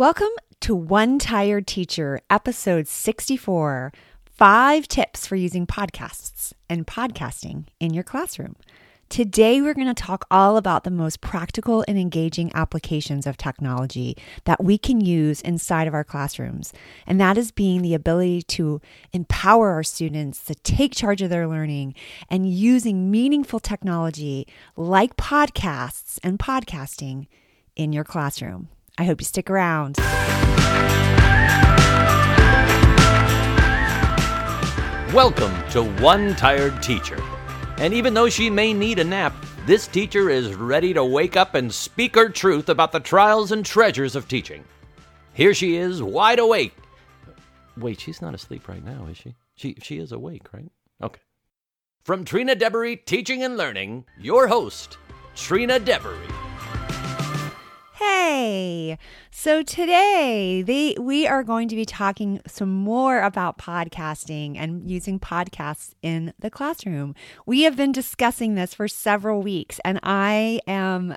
Welcome to One Tired Teacher, episode 64 Five Tips for Using Podcasts and Podcasting in Your Classroom. Today, we're going to talk all about the most practical and engaging applications of technology that we can use inside of our classrooms. And that is being the ability to empower our students to take charge of their learning and using meaningful technology like podcasts and podcasting in your classroom. I hope you stick around. Welcome to One Tired Teacher. And even though she may need a nap, this teacher is ready to wake up and speak her truth about the trials and treasures of teaching. Here she is, wide awake. Wait, she's not asleep right now, is she? She she is awake, right? Okay. From Trina Deboree Teaching and Learning, your host, Trina Deboree. Hey, so today we are going to be talking some more about podcasting and using podcasts in the classroom. We have been discussing this for several weeks, and I am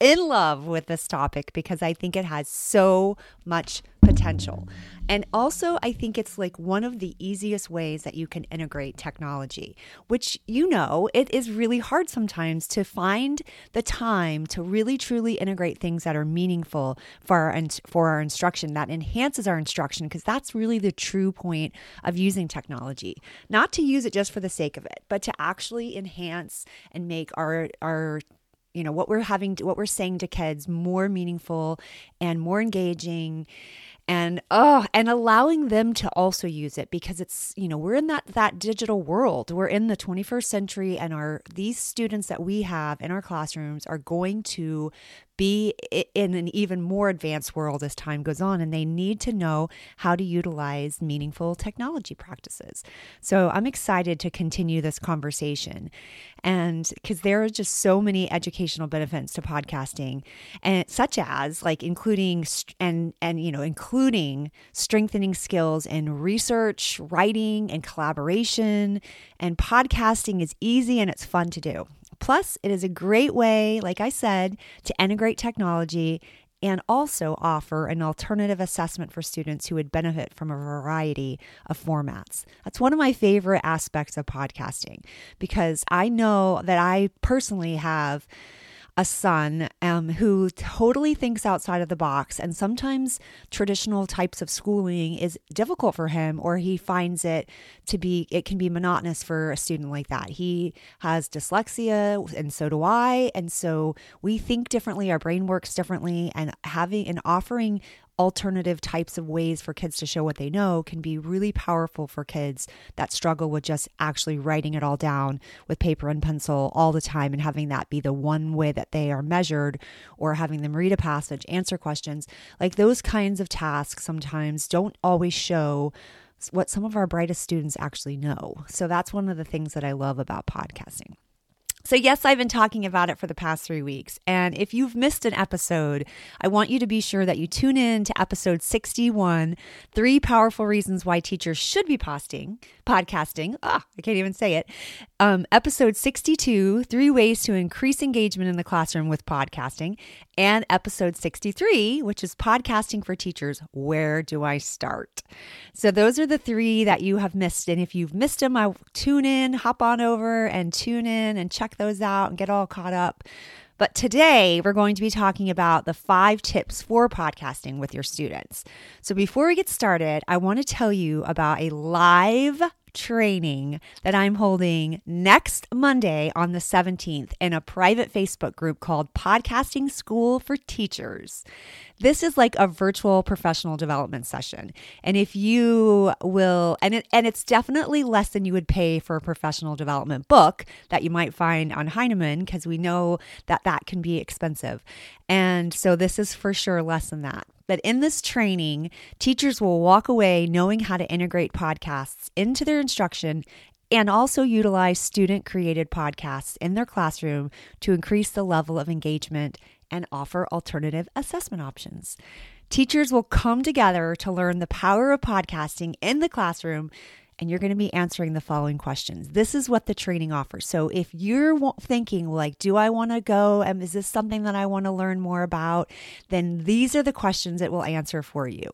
in love with this topic because I think it has so much potential. And also, I think it's like one of the easiest ways that you can integrate technology, which you know, it is really hard sometimes to find the time to really truly integrate things that are meaningful for our, for our instruction, that enhances our instruction, because that's really the true point of using technology. Not to use it just for the sake of it, but to actually enhance and make our, our you know what we're having what we're saying to kids more meaningful and more engaging and oh and allowing them to also use it because it's you know we're in that that digital world. We're in the 21st century and our these students that we have in our classrooms are going to be in an even more advanced world as time goes on, and they need to know how to utilize meaningful technology practices. So I'm excited to continue this conversation, and because there are just so many educational benefits to podcasting, and such as like including and and you know including strengthening skills in research, writing, and collaboration. And podcasting is easy and it's fun to do. Plus, it is a great way, like I said, to integrate technology and also offer an alternative assessment for students who would benefit from a variety of formats. That's one of my favorite aspects of podcasting because I know that I personally have a son um, who totally thinks outside of the box. And sometimes traditional types of schooling is difficult for him, or he finds it to be, it can be monotonous for a student like that. He has dyslexia, and so do I. And so we think differently, our brain works differently, and having and offering alternative types of ways for kids to show what they know can be really powerful for kids that struggle with just actually writing it all down with paper and pencil all the time and having that be the one way that they are measured or having them read a passage, answer questions. Like those kinds of tasks sometimes don't always show what some of our brightest students actually know. So that's one of the things that I love about podcasting. So, yes, I've been talking about it for the past three weeks. And if you've missed an episode, I want you to be sure that you tune in to episode 61 Three Powerful Reasons Why Teachers Should Be Posting, Podcasting. Ah, I can't even say it. Um, episode 62 Three Ways to Increase Engagement in the Classroom with Podcasting. And episode 63, which is Podcasting for Teachers Where Do I Start? So, those are the three that you have missed. And if you've missed them, I tune in, hop on over and tune in and check check those out and get all caught up. But today we're going to be talking about the five tips for podcasting with your students. So before we get started, I want to tell you about a live training that I'm holding next Monday on the 17th in a private Facebook group called Podcasting School for Teachers. This is like a virtual professional development session. And if you will and it, and it's definitely less than you would pay for a professional development book that you might find on Heinemann because we know that that can be expensive. And so this is for sure less than that. But in this training, teachers will walk away knowing how to integrate podcasts into their instruction and also utilize student created podcasts in their classroom to increase the level of engagement and offer alternative assessment options. Teachers will come together to learn the power of podcasting in the classroom and you're going to be answering the following questions. This is what the training offers. So if you're thinking like, do I want to go and is this something that I want to learn more about, then these are the questions it will answer for you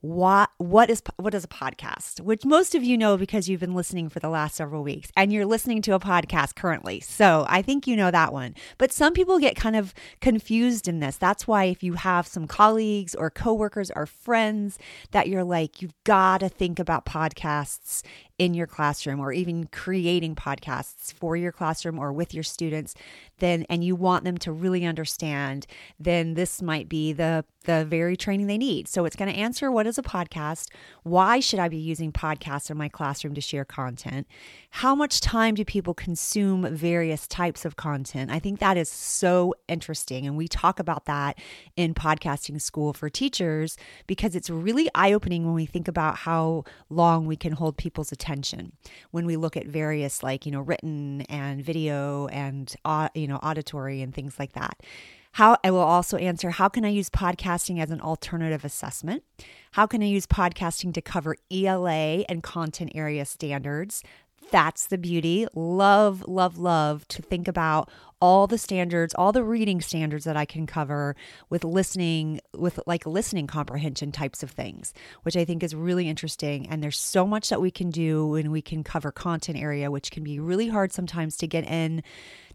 what what is what is a podcast? Which most of you know because you've been listening for the last several weeks and you're listening to a podcast currently. So i think you know that one. But some people get kind of confused in this. That's why if you have some colleagues or coworkers or friends that you're like you've got to think about podcasts in your classroom or even creating podcasts for your classroom or with your students then and you want them to really understand then this might be the the very training they need. So it's going to answer what is a podcast why should i be using podcasts in my classroom to share content how much time do people consume various types of content? I think that is so interesting and we talk about that in podcasting school for teachers because it's really eye-opening when we think about how long we can hold people's attention attention when we look at various like you know written and video and uh, you know auditory and things like that how I will also answer how can I use podcasting as an alternative assessment? How can I use podcasting to cover ELA and content area standards? That's the beauty. Love, love, love to think about all the standards, all the reading standards that I can cover with listening, with like listening comprehension types of things, which I think is really interesting. And there's so much that we can do when we can cover content area, which can be really hard sometimes to get in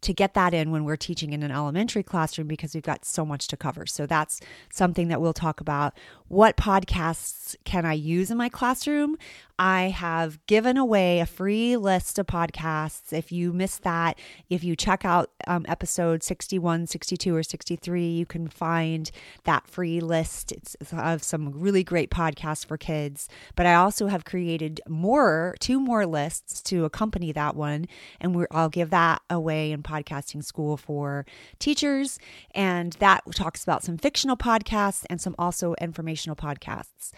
to get that in when we're teaching in an elementary classroom because we've got so much to cover. So that's something that we'll talk about. What podcasts can I use in my classroom? I have given away a free list of podcasts. If you missed that, if you check out um, episode 61, 62, or 63, you can find that free list it's of some really great podcasts for kids. But I also have created more, two more lists to accompany that one. And we're, I'll give that away in podcasting school for teachers. And that talks about some fictional podcasts and some also informational podcasts.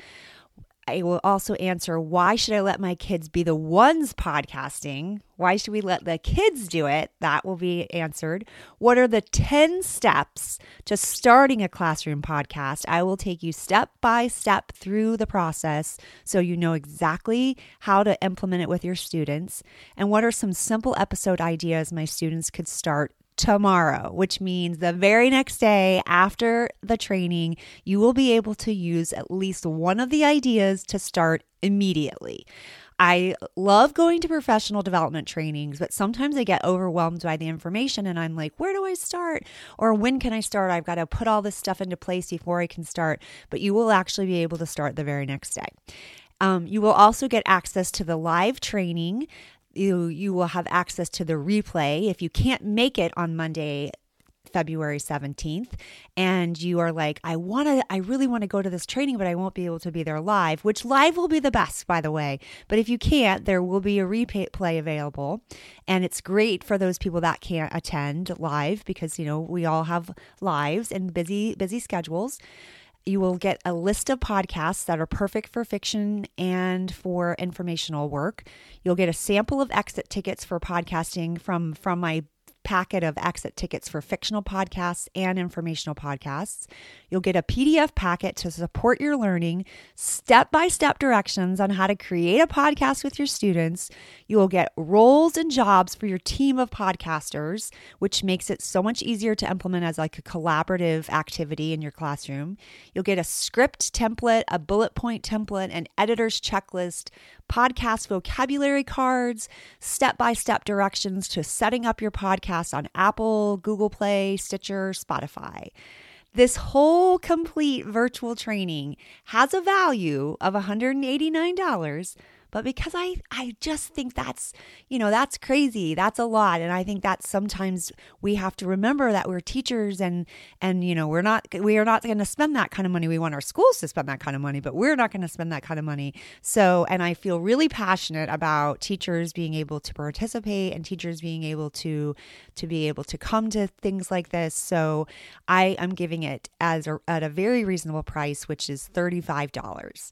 I will also answer why should I let my kids be the ones podcasting? Why should we let the kids do it? That will be answered. What are the 10 steps to starting a classroom podcast? I will take you step by step through the process so you know exactly how to implement it with your students. And what are some simple episode ideas my students could start tomorrow, which means the very next day after the training, you will be able to use at least one of the ideas to start immediately. I love going to professional development trainings, but sometimes I get overwhelmed by the information and I'm like, where do I start? Or when can I start? I've got to put all this stuff into place before I can start. But you will actually be able to start the very next day. Um, you will also get access to the live training you you will have access to the replay if you can't make it on Monday February 17th and you are like I want to I really want to go to this training but I won't be able to be there live which live will be the best by the way. But if you can't there will be a replay available. And it's great for those people that can't attend live because you know we all have lives and busy busy schedules you will get a list of podcasts that are perfect for fiction and for informational work. You'll get a sample of exit tickets for podcasting from from my packet of exit tickets for fictional podcasts and informational podcasts. You'll get a PDF packet to support your learning, step by step directions on how to create a podcast with your students. You will get roles and jobs for your team of podcasters, which makes it so much easier to implement as like a collaborative activity in your classroom. You'll get a script template, a bullet point template, an editor's checklist, podcast vocabulary cards, step by step directions to setting up your podcast on Apple, Google Play, Stitcher, Spotify. This whole complete virtual training has a value of $189 but because I I just think that's, you know, that's crazy. That's a lot and I think that sometimes we have to remember that we're teachers and and you know, we're not we are not going to spend that kind of money. We want our schools to spend that kind of money, but we're not going to spend that kind of money. So, and I feel really passionate about teachers being able to participate and teachers being able to to be able to come to things like this. So, I am giving it as a, at a very reasonable price, which is $35.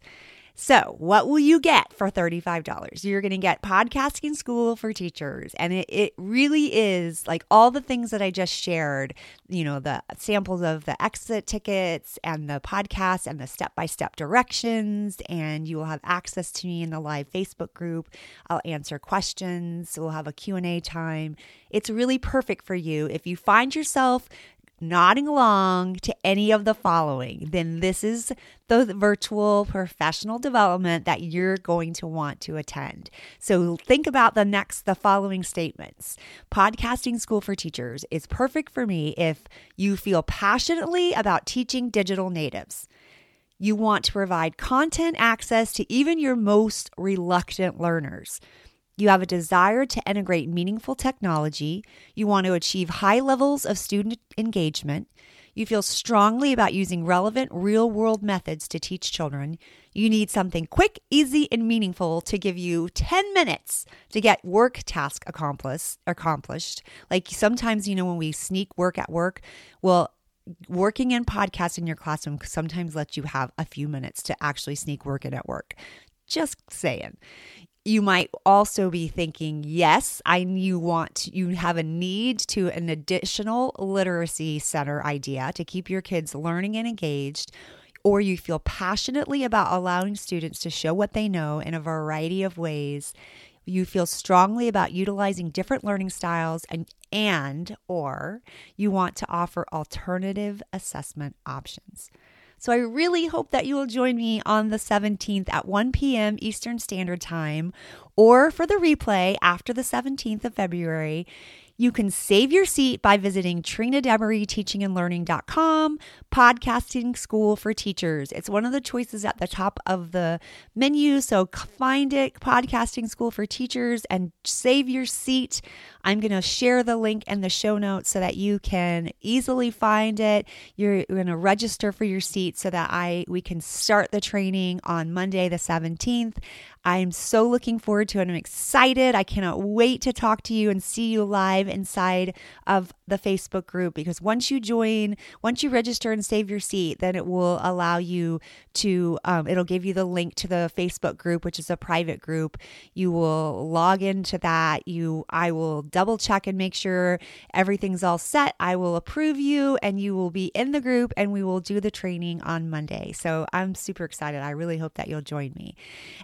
So, what will you get for $35? You're going to get Podcasting School for Teachers. And it, it really is like all the things that I just shared, you know, the samples of the exit tickets and the podcast and the step by step directions. And you will have access to me in the live Facebook group. I'll answer questions. We'll have a Q&A time. It's really perfect for you if you find yourself nodding along to any of the following, then this is the virtual professional development that you're going to want to attend. So think about the next the following statements. Podcasting School for Teachers is perfect for me if you feel passionately about teaching digital natives. You want to provide content access to even your most reluctant learners. You have a desire to integrate meaningful technology. You want to achieve high levels of student engagement. You feel strongly about using relevant real world methods to teach children. You need something quick, easy, and meaningful to give you 10 minutes to get work task accomplished. Like sometimes, you know, when we sneak work at work, well, working in podcast in your classroom sometimes lets you have a few minutes to actually sneak work in at work. Just saying you might also be thinking, yes, I you want you have a need to an additional literacy center idea to keep your kids learning and engaged, or you feel passionately about allowing students to show what they know in a variety of ways. You feel strongly about utilizing different learning styles and and or you want to offer alternative assessment options. So I really hope that you will join me on the 17th at 1 p.m. Eastern Standard Time or for the replay after the 17th of February. You can save your seat by visiting Trina podcasting school for teachers. It's one of the choices at the top of the menu. So find it, podcasting school for teachers, and save your seat. I'm going to share the link in the show notes so that you can easily find it. You're going to register for your seat so that I we can start the training on Monday the 17th. I'm so looking forward to it. I'm excited. I cannot wait to talk to you and see you live inside of the Facebook group because once you join, once you register and save your seat, then it will allow you to, um, it'll give you the link to the Facebook group, which is a private group. You will log into that. You, I will double check and make sure everything's all set. I will approve you and you will be in the group and we will do the training on Monday. So I'm super excited. I really hope that you'll join me.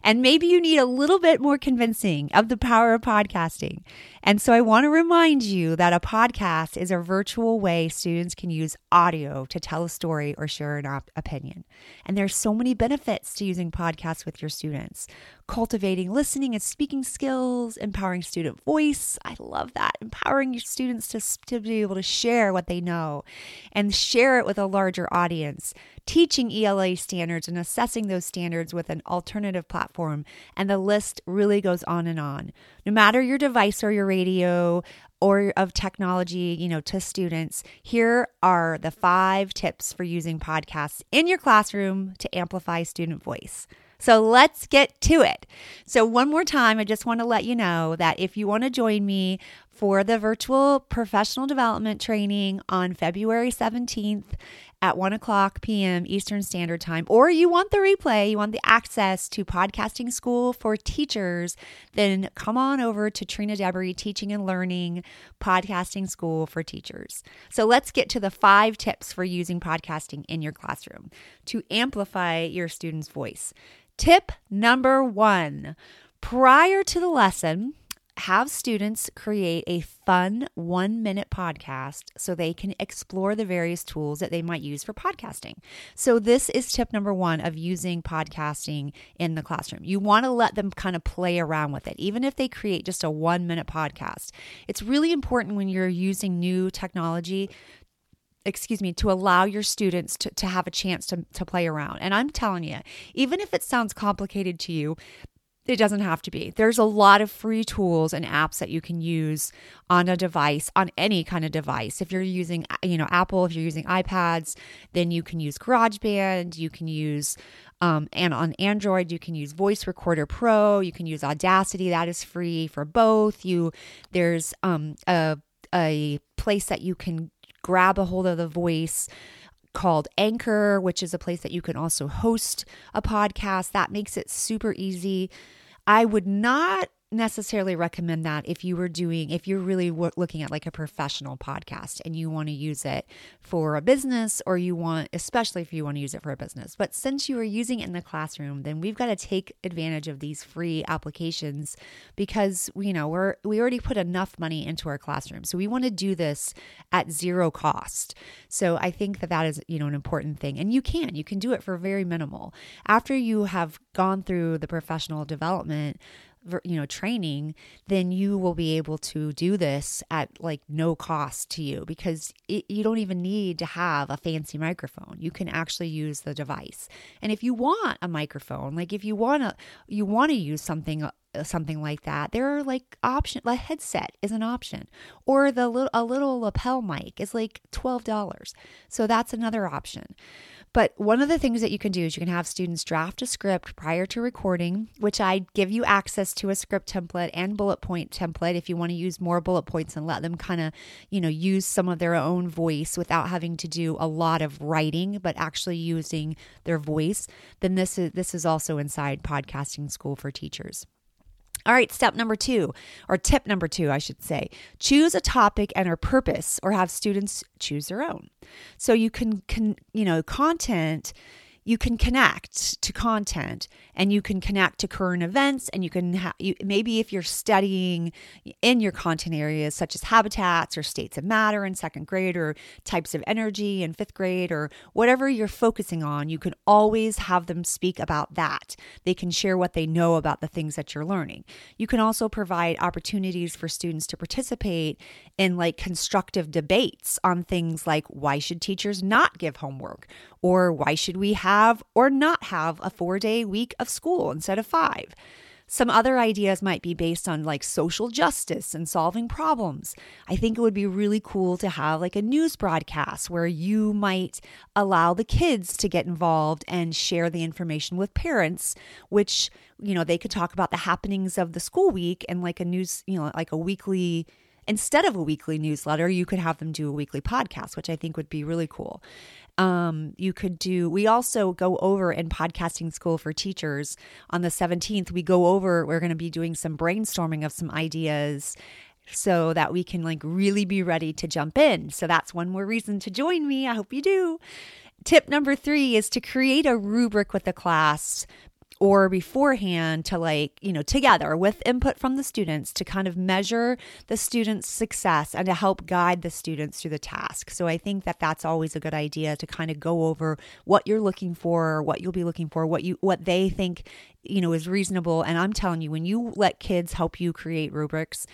And maybe you need a little bit more convincing of the power of podcasting. And so I want to remind you that a podcast podcast is a virtual way students can use audio to tell a story or share an op- opinion. And there's so many benefits to using podcasts with your students. Cultivating listening and speaking skills, empowering student voice. I love that. Empowering your students to, to be able to share what they know and share it with a larger audience. Teaching ELA standards and assessing those standards with an alternative platform. And the list really goes on and on. No matter your device or your radio, or of technology, you know, to students, here are the five tips for using podcasts in your classroom to amplify student voice. So let's get to it. So, one more time, I just want to let you know that if you want to join me for the virtual professional development training on February 17th at 1 o'clock p.m. Eastern Standard Time, or you want the replay, you want the access to podcasting school for teachers, then come on over to Trina Deboree Teaching and Learning Podcasting School for Teachers. So let's get to the five tips for using podcasting in your classroom to amplify your student's voice. Tip number one prior to the lesson, have students create a fun one minute podcast so they can explore the various tools that they might use for podcasting. So, this is tip number one of using podcasting in the classroom. You want to let them kind of play around with it, even if they create just a one minute podcast. It's really important when you're using new technology excuse me, to allow your students to, to have a chance to, to play around. And I'm telling you, even if it sounds complicated to you, it doesn't have to be. There's a lot of free tools and apps that you can use on a device, on any kind of device. If you're using, you know, Apple, if you're using iPads, then you can use GarageBand. You can use, um, and on Android, you can use Voice Recorder Pro. You can use Audacity. That is free for both. You there's um, a a place that you can grab a hold of the voice called Anchor, which is a place that you can also host a podcast. That makes it super easy. I would not necessarily recommend that if you were doing if you're really looking at like a professional podcast and you want to use it for a business or you want especially if you want to use it for a business. But since you are using it in the classroom then we've got to take advantage of these free applications because you know we're we already put enough money into our classroom. So we want to do this at zero cost. So i think that that is you know an important thing. And you can you can do it for very minimal. After you have gone through the professional development you know training then you will be able to do this at like no cost to you because it, you don't even need to have a fancy microphone. You can actually use the device. And if you want a microphone like if you want to you want to use something uh, something like that there are like option a headset is an option or the little a little lapel mic is like $12 so that's another option but one of the things that you can do is you can have students draft a script prior to recording, which I give you access to a script template and bullet point template if you want to use more bullet points and let them kind of, you know, use some of their own voice without having to do a lot of writing, but actually using their voice. Then this is this is also inside podcasting school for teachers. All right, step number two, or tip number two, I should say choose a topic and a purpose, or have students choose their own. So you can, can you know, content you can connect to content and you can connect to current events and you can ha- you, maybe if you're studying in your content areas such as habitats or states of matter in second grade or types of energy in fifth grade or whatever you're focusing on you can always have them speak about that. They can share what they know about the things that you're learning. You can also provide opportunities for students to participate in like constructive debates on things like why should teachers not give homework or why should we have or not have a four day week of school instead of five? Some other ideas might be based on like social justice and solving problems. I think it would be really cool to have like a news broadcast where you might allow the kids to get involved and share the information with parents, which, you know, they could talk about the happenings of the school week and like a news, you know, like a weekly instead of a weekly newsletter, you could have them do a weekly podcast, which I think would be really cool. Um, you could do, we also go over in podcasting school for teachers on the 17th. We go over, we're going to be doing some brainstorming of some ideas so that we can like really be ready to jump in. So that's one more reason to join me. I hope you do. Tip number three is to create a rubric with the class or beforehand to like, you know, together with input from the students to kind of measure the students' success and to help guide the students through the task. So I think that that's always a good idea to kind of go over what you're looking for, what you'll be looking for, what you what they think, you know, is reasonable. And I'm telling you, when you let kids help you create rubrics,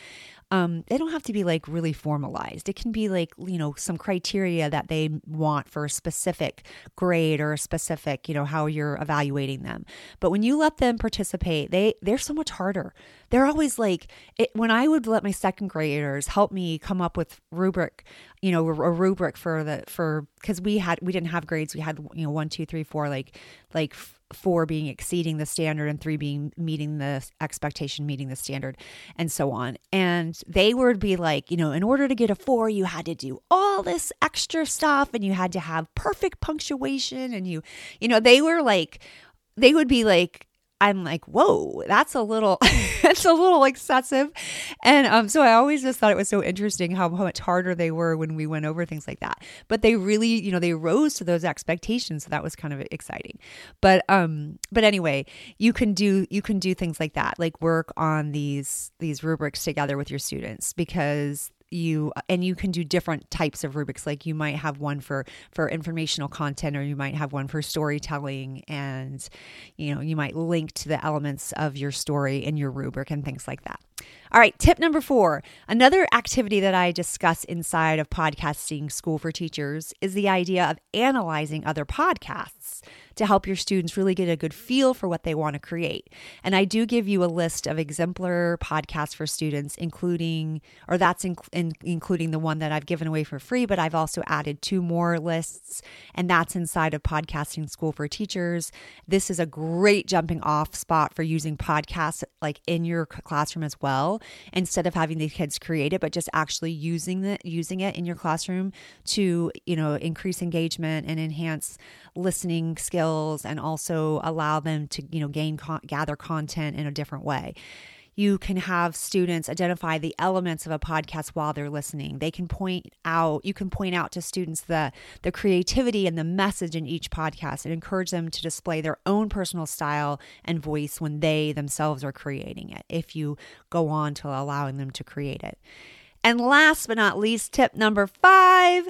um, they don't have to be like really formalized. It can be like, you know, some criteria that they want for a specific grade or a specific, you know, how you're evaluating them. But when you let them participate, they they're so much harder. They're always like it, when I would let my second graders help me come up with rubric, you know, a, a rubric for the for because we had we didn't have grades. We had you know one, two, three, four, like like four being exceeding the standard and three being meeting the expectation, meeting the standard, and so on. And they would be like, you know, in order to get a four, you had to do all this extra stuff and you had to have perfect punctuation. And you, you know, they were like, they would be like, I'm like, whoa, that's a little, that's a little excessive. And um, so I always just thought it was so interesting how how much harder they were when we went over things like that. But they really, you know, they rose to those expectations. So that was kind of exciting. But um, but anyway, you can do you can do things like that, like work on these these rubrics together with your students because you and you can do different types of rubrics. Like you might have one for for informational content or you might have one for storytelling and you know you might link to the elements of your story in your rubric and things like that. All right tip number 4 another activity that I discuss inside of podcasting school for teachers is the idea of analyzing other podcasts to help your students really get a good feel for what they want to create. And I do give you a list of exemplar podcasts for students, including, or that's in, in, including the one that I've given away for free, but I've also added two more lists, and that's inside of Podcasting School for Teachers. This is a great jumping off spot for using podcasts like in your classroom as well, instead of having the kids create it, but just actually using it, using it in your classroom to, you know, increase engagement and enhance listening skills and also allow them to, you know, gain, con- gather content in a different way. You can have students identify the elements of a podcast while they're listening. They can point out you can point out to students the the creativity and the message in each podcast and encourage them to display their own personal style and voice when they themselves are creating it if you go on to allowing them to create it. And last but not least, tip number five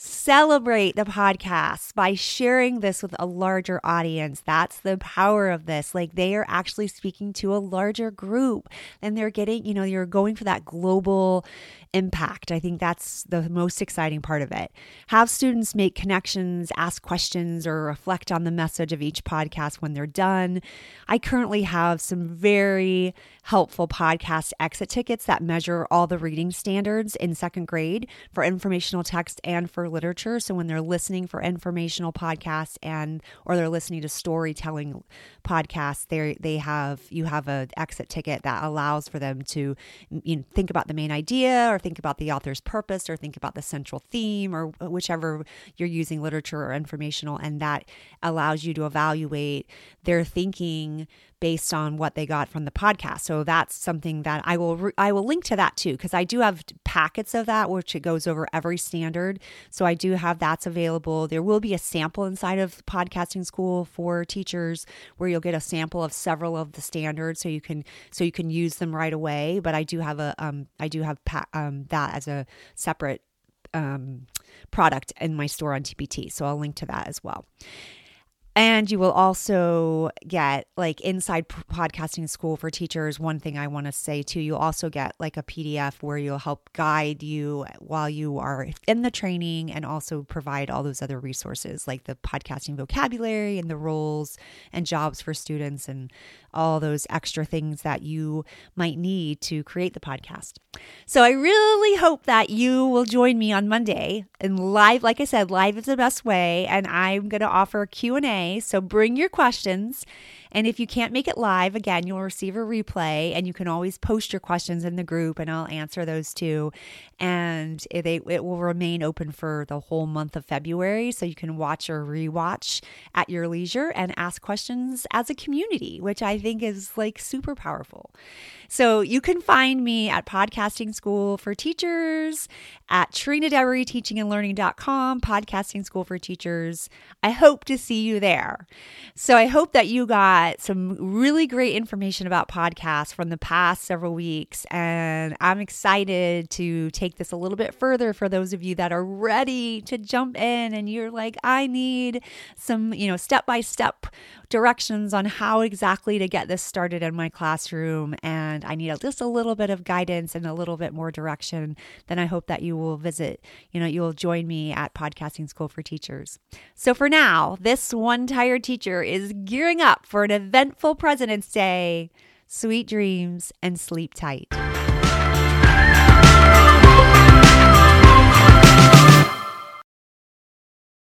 celebrate the podcast by sharing this with a larger audience. That's the power of this. Like they are actually speaking to a larger group and they're getting, you know, you're going for that global impact. I think that's the most exciting part of it. Have students make connections, ask questions, or reflect on the message of each podcast when they're done. I currently have some very helpful podcast exit tickets that measure all the reading standards in second grade for informational text and for literature. So when they're listening for informational podcasts and or they're listening to storytelling podcasts, they they have you have an exit ticket that allows for them to you know, think about the main idea or think about the author's purpose or think about the central theme or whichever you're using literature or informational and that allows you to evaluate their thinking based on what they got from the podcast. So that's something that I will re- I will link to that too because I do have packets of that which it goes over every standard. So I do have that's available. There will be a sample inside of podcasting school for teachers where you'll get a sample of several of the standards so you can so you can use them right away, but I do have a um I do have pa- um that as a separate um, product in my store on TPT. So I'll link to that as well. And you will also get like inside podcasting school for teachers. One thing I want to say too, you'll also get like a PDF where you'll help guide you while you are in the training and also provide all those other resources like the podcasting vocabulary and the roles and jobs for students and all those extra things that you might need to create the podcast. So I really hope that you will join me on Monday and live like I said live is the best way and I'm going to offer Q&A so bring your questions. And if you can't make it live, again, you'll receive a replay and you can always post your questions in the group and I'll answer those too. And it, it will remain open for the whole month of February. So you can watch or rewatch at your leisure and ask questions as a community, which I think is like super powerful. So you can find me at Podcasting School for Teachers, at Trina Deboree Teaching and Learning.com, Podcasting School for Teachers. I hope to see you there. So I hope that you got some really great information about podcasts from the past several weeks. And I'm excited to take this a little bit further for those of you that are ready to jump in and you're like, I need some, you know, step by step directions on how exactly to get this started in my classroom and I need just a little bit of guidance and a little bit more direction, then I hope that you will visit, you know, you will join me at Podcasting School for Teachers. So for now, this one tired teacher is gearing up for an eventful President's Day. Sweet dreams and sleep tight.